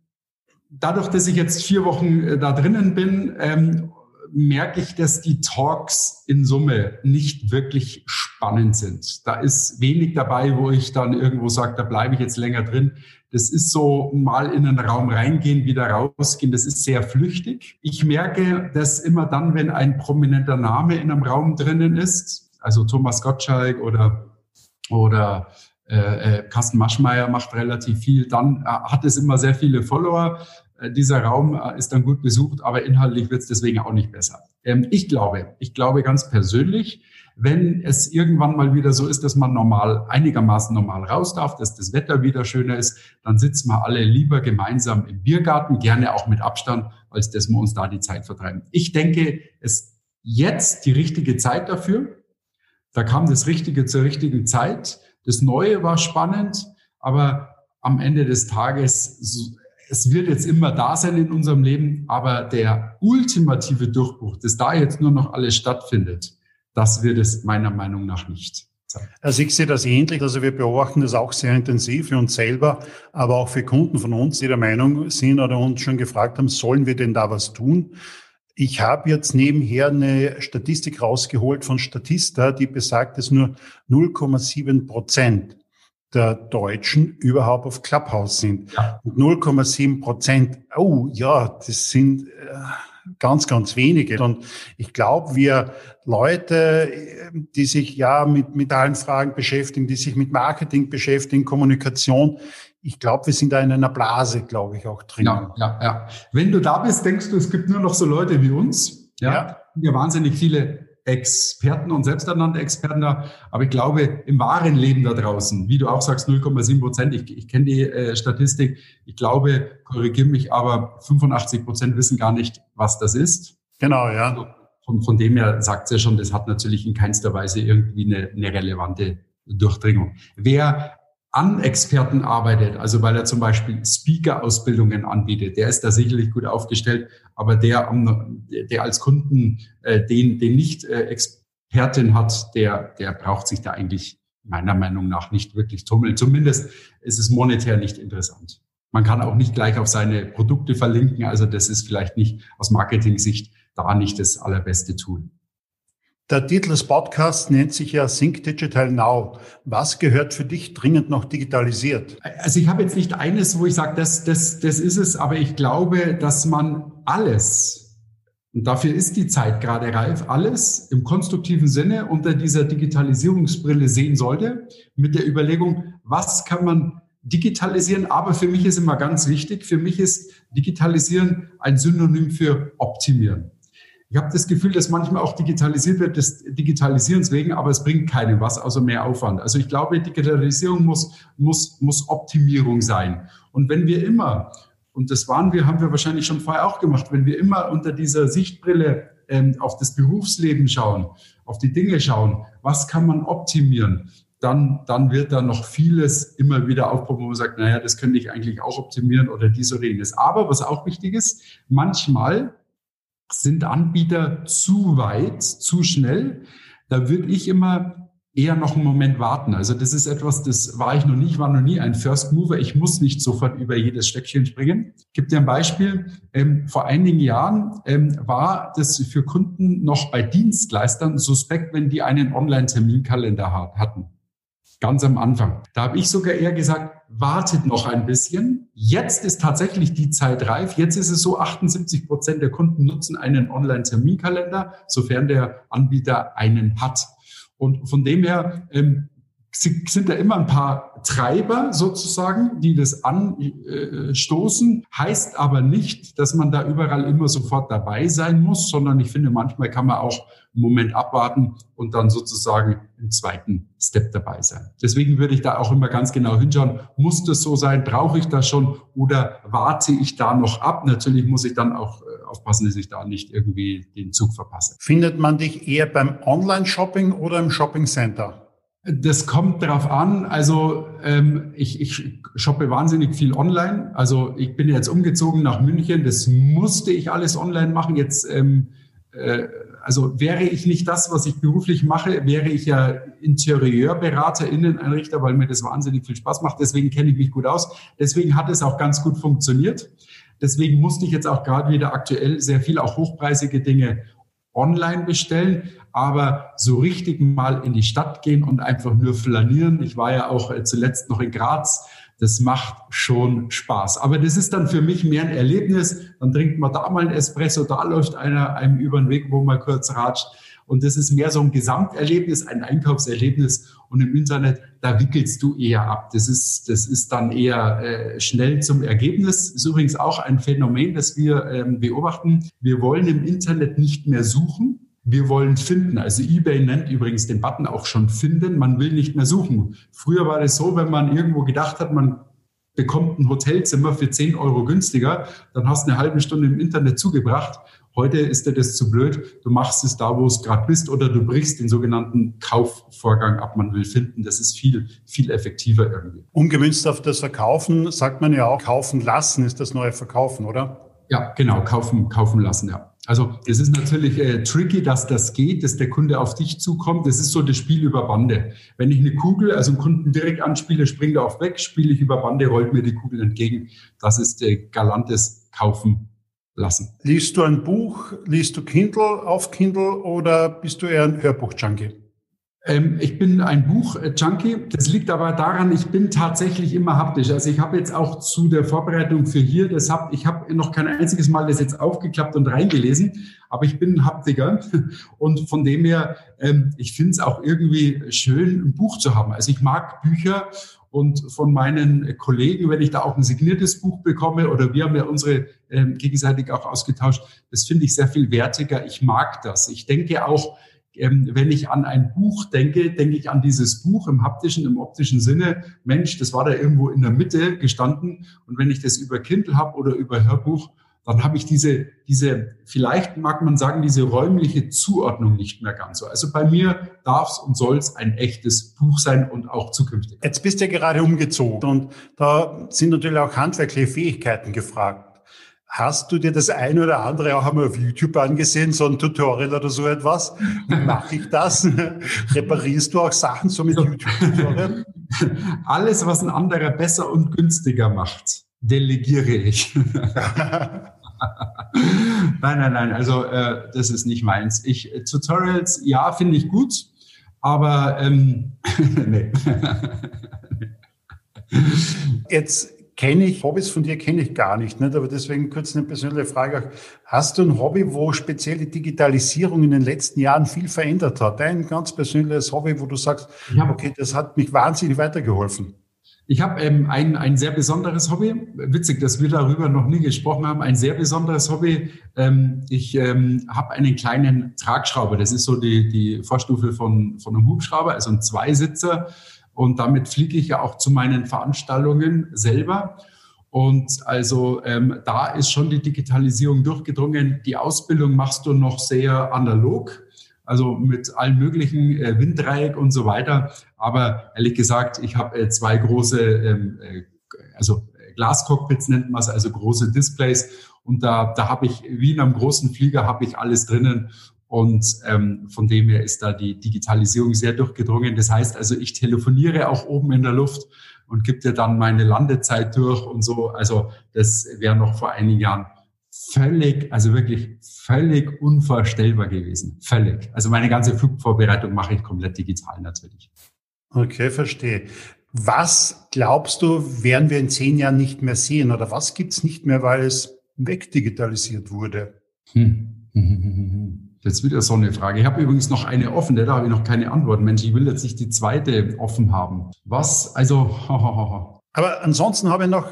dadurch, dass ich jetzt vier Wochen äh, da drinnen bin, ähm, merke ich, dass die Talks in Summe nicht wirklich spannend sind. Da ist wenig dabei, wo ich dann irgendwo sage, da bleibe ich jetzt länger drin. Das ist so mal in einen Raum reingehen, wieder rausgehen. Das ist sehr flüchtig. Ich merke, dass immer dann, wenn ein prominenter Name in einem Raum drinnen ist, also Thomas Gottschalk oder, oder äh, äh, Carsten Maschmeyer macht relativ viel, dann äh, hat es immer sehr viele Follower. Äh, dieser Raum äh, ist dann gut besucht, aber inhaltlich wird es deswegen auch nicht besser. Ähm, ich glaube, ich glaube ganz persönlich, wenn es irgendwann mal wieder so ist, dass man normal, einigermaßen normal raus darf, dass das Wetter wieder schöner ist, dann sitzen wir alle lieber gemeinsam im Biergarten, gerne auch mit Abstand, als dass wir uns da die Zeit vertreiben. Ich denke, es jetzt die richtige Zeit dafür. Da kam das Richtige zur richtigen Zeit. Das Neue war spannend, aber am Ende des Tages, es wird jetzt immer da sein in unserem Leben, aber der ultimative Durchbruch, dass da jetzt nur noch alles stattfindet, das wird es meiner Meinung nach nicht. Also ich sehe das ähnlich. Also wir beobachten das auch sehr intensiv für uns selber, aber auch für Kunden von uns, die der Meinung sind oder uns schon gefragt haben, sollen wir denn da was tun? Ich habe jetzt nebenher eine Statistik rausgeholt von Statista, die besagt, dass nur 0,7 Prozent der Deutschen überhaupt auf Clubhouse sind. Ja. Und 0,7 Prozent, oh ja, das sind äh, ganz, ganz wenige. Und ich glaube, wir Leute, die sich ja mit, mit allen Fragen beschäftigen, die sich mit Marketing beschäftigen, Kommunikation, ich glaube, wir sind da in einer Blase, glaube ich, auch drin. Ja, ja, ja. Wenn du da bist, denkst du, es gibt nur noch so Leute wie uns. Ja. ja. ja wahnsinnig viele Experten und selbsternannte Experten da. Aber ich glaube, im wahren Leben da draußen, wie du auch sagst, 0,7 Prozent, ich, ich kenne die äh, Statistik, ich glaube, korrigiere mich, aber 85 Prozent wissen gar nicht, was das ist. Genau, ja. Also von, von dem her sagt es ja schon, das hat natürlich in keinster Weise irgendwie eine, eine relevante Durchdringung. Wer an Experten arbeitet, also weil er zum Beispiel Speaker-Ausbildungen anbietet, der ist da sicherlich gut aufgestellt, aber der, der als Kunden äh, den, den nicht äh, Expertin hat, der, der braucht sich da eigentlich meiner Meinung nach nicht wirklich tummeln. Zumindest ist es monetär nicht interessant. Man kann auch nicht gleich auf seine Produkte verlinken, also das ist vielleicht nicht aus Marketing-Sicht da nicht das allerbeste Tool. Der Titel des Podcasts nennt sich ja Think Digital Now. Was gehört für dich dringend noch digitalisiert? Also ich habe jetzt nicht eines, wo ich sage, das, das, das ist es, aber ich glaube, dass man alles, und dafür ist die Zeit gerade reif, alles im konstruktiven Sinne unter dieser Digitalisierungsbrille sehen sollte, mit der Überlegung, was kann man digitalisieren. Aber für mich ist immer ganz wichtig, für mich ist digitalisieren ein Synonym für optimieren. Ich habe das Gefühl, dass manchmal auch digitalisiert wird, des Digitalisierens wegen, aber es bringt keinem was, außer mehr Aufwand. Also ich glaube, Digitalisierung muss, muss, muss Optimierung sein. Und wenn wir immer, und das waren wir, haben wir wahrscheinlich schon vorher auch gemacht, wenn wir immer unter dieser Sichtbrille ähm, auf das Berufsleben schauen, auf die Dinge schauen, was kann man optimieren, dann, dann wird da noch vieles immer wieder aufkommen, wo man sagt, naja, das könnte ich eigentlich auch optimieren oder dies oder jenes. Aber was auch wichtig ist, manchmal sind Anbieter zu weit, zu schnell. Da würde ich immer eher noch einen Moment warten. Also das ist etwas, das war ich noch nie, ich war noch nie ein First Mover. Ich muss nicht sofort über jedes Stöckchen springen. Ich gebe dir ein Beispiel. Ähm, vor einigen Jahren ähm, war das für Kunden noch bei Dienstleistern suspekt, wenn die einen Online-Terminkalender hatten. Ganz am Anfang. Da habe ich sogar eher gesagt, wartet noch ein bisschen. Jetzt ist tatsächlich die Zeit reif. Jetzt ist es so, 78 Prozent der Kunden nutzen einen Online-Terminkalender, sofern der Anbieter einen hat. Und von dem her ähm, sind da immer ein paar Treiber sozusagen, die das anstoßen, heißt aber nicht, dass man da überall immer sofort dabei sein muss, sondern ich finde, manchmal kann man auch einen Moment abwarten und dann sozusagen im zweiten Step dabei sein. Deswegen würde ich da auch immer ganz genau hinschauen, muss das so sein, brauche ich das schon oder warte ich da noch ab? Natürlich muss ich dann auch äh, aufpassen, dass ich da nicht irgendwie den Zug verpasse. Findet man dich eher beim Online-Shopping oder im Shopping-Center? Das kommt darauf an. Also ähm, ich, ich shoppe wahnsinnig viel online. Also ich bin jetzt umgezogen nach München. Das musste ich alles online machen. Jetzt, ähm, äh, also wäre ich nicht das, was ich beruflich mache, wäre ich ja Interieurberater, Inneneinrichter, weil mir das wahnsinnig viel Spaß macht. Deswegen kenne ich mich gut aus. Deswegen hat es auch ganz gut funktioniert. Deswegen musste ich jetzt auch gerade wieder aktuell sehr viel auch hochpreisige Dinge online bestellen, aber so richtig mal in die Stadt gehen und einfach nur flanieren. Ich war ja auch äh, zuletzt noch in Graz. Das macht schon Spaß. Aber das ist dann für mich mehr ein Erlebnis. Dann trinkt man da mal ein Espresso, da läuft einer einem über den Weg, wo man kurz ratscht. Und das ist mehr so ein Gesamterlebnis, ein Einkaufserlebnis. Und im Internet, da wickelst du eher ab. Das ist, das ist dann eher äh, schnell zum Ergebnis. Ist übrigens auch ein Phänomen, das wir ähm, beobachten. Wir wollen im Internet nicht mehr suchen. Wir wollen finden. Also eBay nennt übrigens den Button auch schon finden. Man will nicht mehr suchen. Früher war es so, wenn man irgendwo gedacht hat, man bekommt ein Hotelzimmer für 10 Euro günstiger, dann hast du eine halbe Stunde im Internet zugebracht Heute ist dir das zu blöd. Du machst es da, wo es gerade bist, oder du brichst den sogenannten Kaufvorgang ab. Man will finden. Das ist viel, viel effektiver irgendwie. Umgemünzt auf das Verkaufen sagt man ja auch, kaufen lassen ist das neue Verkaufen, oder? Ja, genau, kaufen, kaufen lassen, ja. Also es ist natürlich äh, tricky, dass das geht, dass der Kunde auf dich zukommt. Das ist so das Spiel über Bande. Wenn ich eine Kugel, also einen Kunden direkt anspiele, springt er auch weg, spiele ich über Bande, rollt mir die Kugel entgegen. Das ist äh, galantes Kaufen lassen. Liest du ein Buch, liest du Kindle auf Kindle oder bist du eher ein Hörbuch-Junkie? Ähm, ich bin ein Buch-Junkie. Das liegt aber daran, ich bin tatsächlich immer haptisch. Also ich habe jetzt auch zu der Vorbereitung für hier, das hab, ich habe noch kein einziges Mal das jetzt aufgeklappt und reingelesen, aber ich bin ein Haptiker und von dem her, ähm, ich finde es auch irgendwie schön, ein Buch zu haben. Also ich mag Bücher und von meinen Kollegen, wenn ich da auch ein signiertes Buch bekomme oder wir haben ja unsere ähm, gegenseitig auch ausgetauscht, das finde ich sehr viel wertiger. Ich mag das. Ich denke auch, ähm, wenn ich an ein Buch denke, denke ich an dieses Buch im haptischen, im optischen Sinne. Mensch, das war da irgendwo in der Mitte gestanden. Und wenn ich das über Kindle habe oder über Hörbuch, dann habe ich diese, diese, vielleicht mag man sagen, diese räumliche Zuordnung nicht mehr ganz so. Also bei mir darf es und soll es ein echtes Buch sein und auch zukünftig. Jetzt bist du ja gerade umgezogen und da sind natürlich auch handwerkliche Fähigkeiten gefragt. Hast du dir das eine oder andere auch einmal auf YouTube angesehen, so ein Tutorial oder so etwas? Wie mache ich das? Reparierst du auch Sachen so mit YouTube-Tutorial? Alles, was ein anderer besser und günstiger macht delegiere ich. nein, nein, nein, also äh, das ist nicht meins. Ich, äh, Tutorials, ja, finde ich gut, aber ähm, nee. Jetzt kenne ich, Hobbys von dir kenne ich gar nicht, nicht, aber deswegen kurz eine persönliche Frage. Hast du ein Hobby, wo speziell die Digitalisierung in den letzten Jahren viel verändert hat? Ein ganz persönliches Hobby, wo du sagst, ja. okay, das hat mich wahnsinnig weitergeholfen. Ich habe ähm, ein, ein sehr besonderes Hobby. Witzig, dass wir darüber noch nie gesprochen haben. Ein sehr besonderes Hobby. Ähm, ich ähm, habe einen kleinen Tragschrauber. Das ist so die, die Vorstufe von, von einem Hubschrauber, also ein Zweisitzer. Und damit fliege ich ja auch zu meinen Veranstaltungen selber. Und also ähm, da ist schon die Digitalisierung durchgedrungen. Die Ausbildung machst du noch sehr analog also mit allen möglichen äh, Winddreieck und so weiter. Aber ehrlich gesagt, ich habe äh, zwei große, ähm, äh, also Glascockpits nennt man es, also große Displays. Und da, da habe ich, wie in einem großen Flieger, habe ich alles drinnen. Und ähm, von dem her ist da die Digitalisierung sehr durchgedrungen. Das heißt also, ich telefoniere auch oben in der Luft und gebe dir dann meine Landezeit durch und so. Also das wäre noch vor einigen Jahren völlig, also wirklich völlig unvorstellbar gewesen. Völlig. Also meine ganze Flugvorbereitung mache ich komplett digital natürlich. Okay, verstehe. Was glaubst du, werden wir in zehn Jahren nicht mehr sehen oder was gibt's nicht mehr, weil es wegdigitalisiert wurde? Hm. Jetzt wieder so eine Frage. Ich habe übrigens noch eine offen, da habe ich noch keine Antwort. Mensch, ich will jetzt nicht die zweite offen haben. Was, also, Aber ansonsten habe ich noch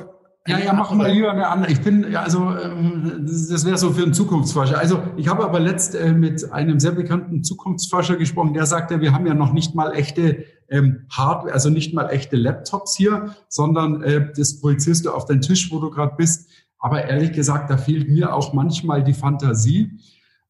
ja, ja, mach mal lieber eine andere. Ich bin, also, ähm, das wäre so für einen Zukunftsforscher. Also, ich habe aber letzt äh, mit einem sehr bekannten Zukunftsforscher gesprochen, der sagte, wir haben ja noch nicht mal echte ähm, Hardware, also nicht mal echte Laptops hier, sondern äh, das projizierst du auf deinen Tisch, wo du gerade bist. Aber ehrlich gesagt, da fehlt mir auch manchmal die Fantasie.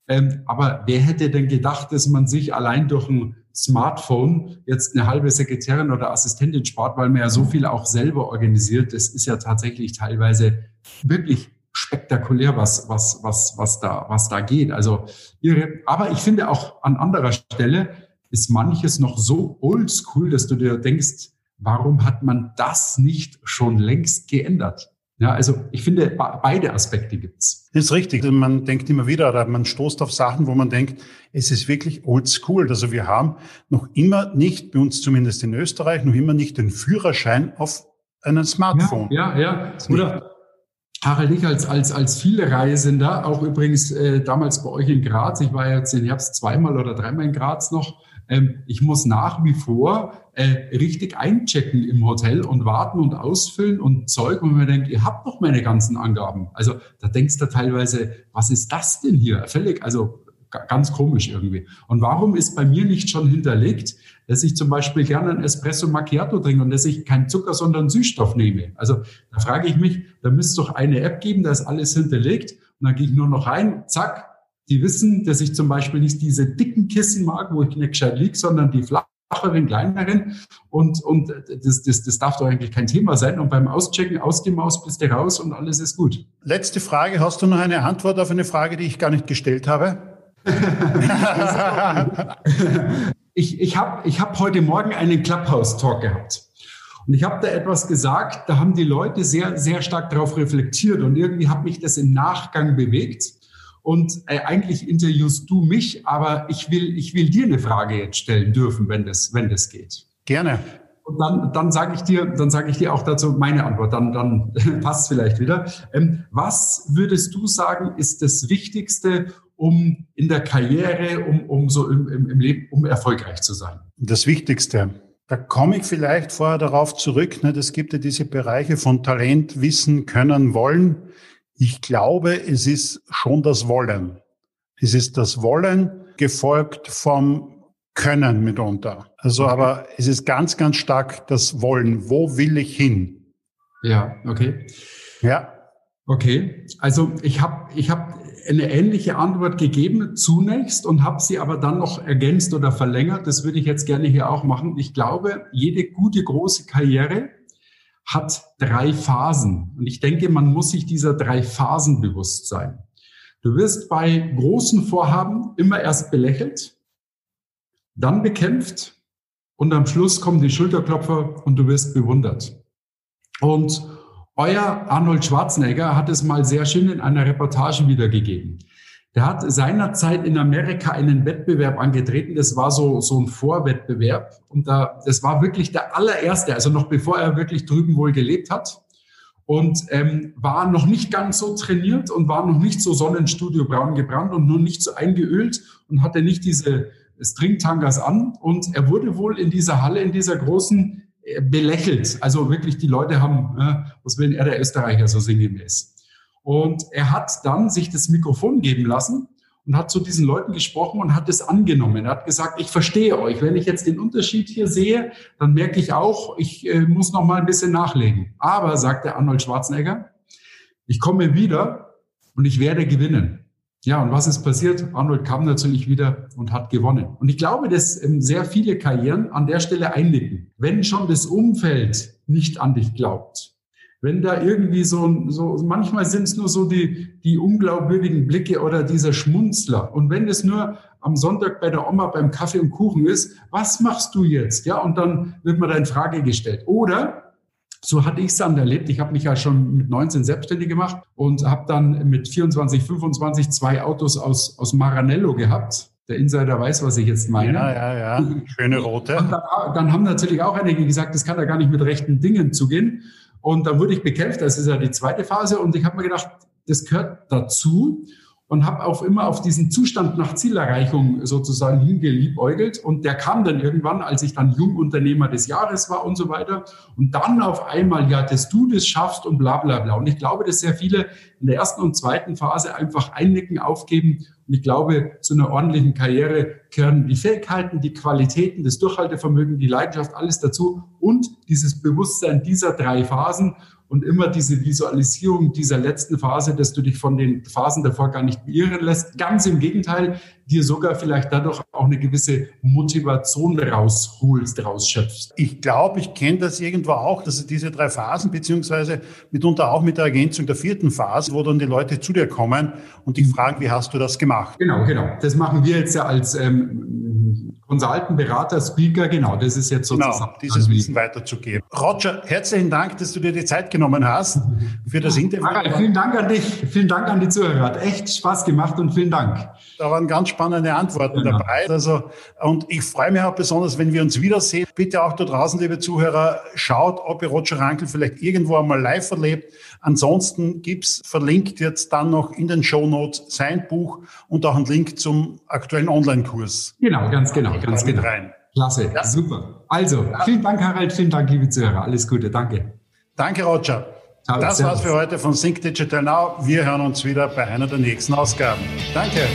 Ähm, aber wer hätte denn gedacht, dass man sich allein durch ein Smartphone jetzt eine halbe Sekretärin oder Assistentin spart, weil man ja so viel auch selber organisiert. Das ist ja tatsächlich teilweise wirklich spektakulär, was, was, was, was da, was da geht. Also ihre, aber ich finde auch an anderer Stelle ist manches noch so oldschool, dass du dir denkst, warum hat man das nicht schon längst geändert? Ja, also ich finde, beide Aspekte gibt's. Das ist richtig. Man denkt immer wieder, oder man stoßt auf Sachen, wo man denkt, es ist wirklich old school. Also wir haben noch immer nicht, bei uns zumindest in Österreich, noch immer nicht den Führerschein auf einem Smartphone. Ja, ja. ja. Oder Harald, ich als, als, als viele Reisender, auch übrigens äh, damals bei euch in Graz, ich war jetzt im Herbst zweimal oder dreimal in Graz noch, ähm, ich muss nach wie vor äh, richtig einchecken im Hotel und warten und ausfüllen und Zeug, und man denkt, ihr habt doch meine ganzen Angaben. Also da denkst du teilweise, was ist das denn hier? Völlig, also ganz komisch irgendwie. Und warum ist bei mir nicht schon hinterlegt, dass ich zum Beispiel gerne ein Espresso Macchiato trinke und dass ich keinen Zucker, sondern Süßstoff nehme? Also da frage ich mich, da müsste es doch eine App geben, da ist alles hinterlegt und dann gehe ich nur noch rein, zack, die wissen, dass ich zum Beispiel nicht diese dicken Kissen mag, wo ich nicht gescheit liege, sondern die flacheren, kleineren. Und, und das, das, das darf doch eigentlich kein Thema sein. Und beim Auschecken, ausgemaust bist du raus und alles ist gut. Letzte Frage. Hast du noch eine Antwort auf eine Frage, die ich gar nicht gestellt habe? ich ich habe ich hab heute Morgen einen Clubhouse-Talk gehabt. Und ich habe da etwas gesagt, da haben die Leute sehr, sehr stark darauf reflektiert und irgendwie hat mich das im Nachgang bewegt. Und äh, eigentlich interviewst du mich, aber ich will, ich will dir eine Frage jetzt stellen dürfen, wenn das, wenn das geht. Gerne. Und dann, dann sage ich dir, dann sage ich dir auch dazu meine Antwort. Dann, dann passt vielleicht wieder. Ähm, was würdest du sagen, ist das Wichtigste, um in der Karriere, um, um so im, im, im Leben, um erfolgreich zu sein? Das Wichtigste. Da komme ich vielleicht vorher darauf zurück. Ne, es gibt ja diese Bereiche von Talent, Wissen, Können, Wollen. Ich glaube, es ist schon das Wollen. Es ist das Wollen gefolgt vom Können mitunter. Also, okay. aber es ist ganz, ganz stark das Wollen. Wo will ich hin? Ja, okay. Ja. Okay, also ich habe ich hab eine ähnliche Antwort gegeben zunächst und habe sie aber dann noch ergänzt oder verlängert. Das würde ich jetzt gerne hier auch machen. Ich glaube, jede gute große Karriere hat drei Phasen. Und ich denke, man muss sich dieser drei Phasen bewusst sein. Du wirst bei großen Vorhaben immer erst belächelt, dann bekämpft und am Schluss kommen die Schulterklopfer und du wirst bewundert. Und euer Arnold Schwarzenegger hat es mal sehr schön in einer Reportage wiedergegeben. Der hat seinerzeit in Amerika einen Wettbewerb angetreten. Das war so, so ein Vorwettbewerb. Und da, das war wirklich der allererste, also noch bevor er wirklich drüben wohl gelebt hat. Und ähm, war noch nicht ganz so trainiert und war noch nicht so Sonnenstudio braun gebrannt und nur nicht so eingeölt und hatte nicht diese Stringtangas an. Und er wurde wohl in dieser Halle, in dieser großen, äh, belächelt. Also wirklich, die Leute haben, äh, was will er der Österreicher so sinngemäß. Und er hat dann sich das Mikrofon geben lassen und hat zu diesen Leuten gesprochen und hat es angenommen. Er hat gesagt, ich verstehe euch. Wenn ich jetzt den Unterschied hier sehe, dann merke ich auch, ich äh, muss noch mal ein bisschen nachlegen. Aber, sagte Arnold Schwarzenegger, ich komme wieder und ich werde gewinnen. Ja, und was ist passiert? Arnold kam natürlich wieder und hat gewonnen. Und ich glaube, dass ähm, sehr viele Karrieren an der Stelle einnicken. Wenn schon das Umfeld nicht an dich glaubt, wenn da irgendwie so, so manchmal sind es nur so die, die unglaubwürdigen Blicke oder dieser Schmunzler. Und wenn es nur am Sonntag bei der Oma beim Kaffee und Kuchen ist, was machst du jetzt? Ja, und dann wird man da in Frage gestellt. Oder so hatte ich es dann erlebt. Ich habe mich ja schon mit 19 selbstständig gemacht und habe dann mit 24, 25 zwei Autos aus, aus Maranello gehabt Der Insider weiß, was ich jetzt meine. Ja, ja, ja. Schöne rote. Und dann, dann haben natürlich auch einige gesagt, das kann ja gar nicht mit rechten Dingen zugehen. Und dann wurde ich bekämpft, das ist ja die zweite Phase. Und ich habe mir gedacht, das gehört dazu und habe auch immer auf diesen Zustand nach Zielerreichung sozusagen hingeliebäugelt. Und der kam dann irgendwann, als ich dann Jungunternehmer des Jahres war und so weiter. Und dann auf einmal, ja, dass du das schaffst und bla bla bla. Und ich glaube, dass sehr viele in der ersten und zweiten Phase einfach einnicken, aufgeben. Und ich glaube, zu einer ordentlichen Karriere gehören die Fähigkeiten, die Qualitäten, das Durchhaltevermögen, die Leidenschaft, alles dazu und dieses Bewusstsein dieser drei Phasen und immer diese Visualisierung dieser letzten Phase, dass du dich von den Phasen davor gar nicht beirren lässt. Ganz im Gegenteil, dir sogar vielleicht dadurch auch eine gewisse Motivation rausholst, rausschöpfst. Ich glaube, ich kenne das irgendwo auch, dass diese drei Phasen, beziehungsweise mitunter auch mit der Ergänzung der vierten Phase, wo dann die Leute zu dir kommen und dich fragen, wie hast du das gemacht? Genau, genau. Das machen wir jetzt ja als ähm, Consultant, Berater, Speaker, genau, das ist jetzt genau, sozusagen. Genau, dieses Wissen weiterzugeben. Roger, herzlichen Dank, dass du dir die Zeit genommen hast für das Interview. Harald, vielen Dank an dich, vielen Dank an die Zuhörer. Hat echt Spaß gemacht und vielen Dank. Da waren ganz spannende Antworten genau. dabei. Also, und ich freue mich auch besonders, wenn wir uns wiedersehen. Bitte auch da draußen, liebe Zuhörer, schaut, ob ihr Roger Rankel vielleicht irgendwo einmal live erlebt. Ansonsten gibt's verlinkt jetzt dann noch in den Show Notes sein Buch und auch einen Link zum aktuellen Online-Kurs. Genau, ganz genau ganz genau. Rein. Klasse, ja. super. Also, vielen Dank, Harald, vielen Dank, liebe Zuhörer. Alles Gute, danke. Danke, Roger. Ciao, das servus. war's für heute von Think Digital Now. Wir hören uns wieder bei einer der nächsten Ausgaben. Danke.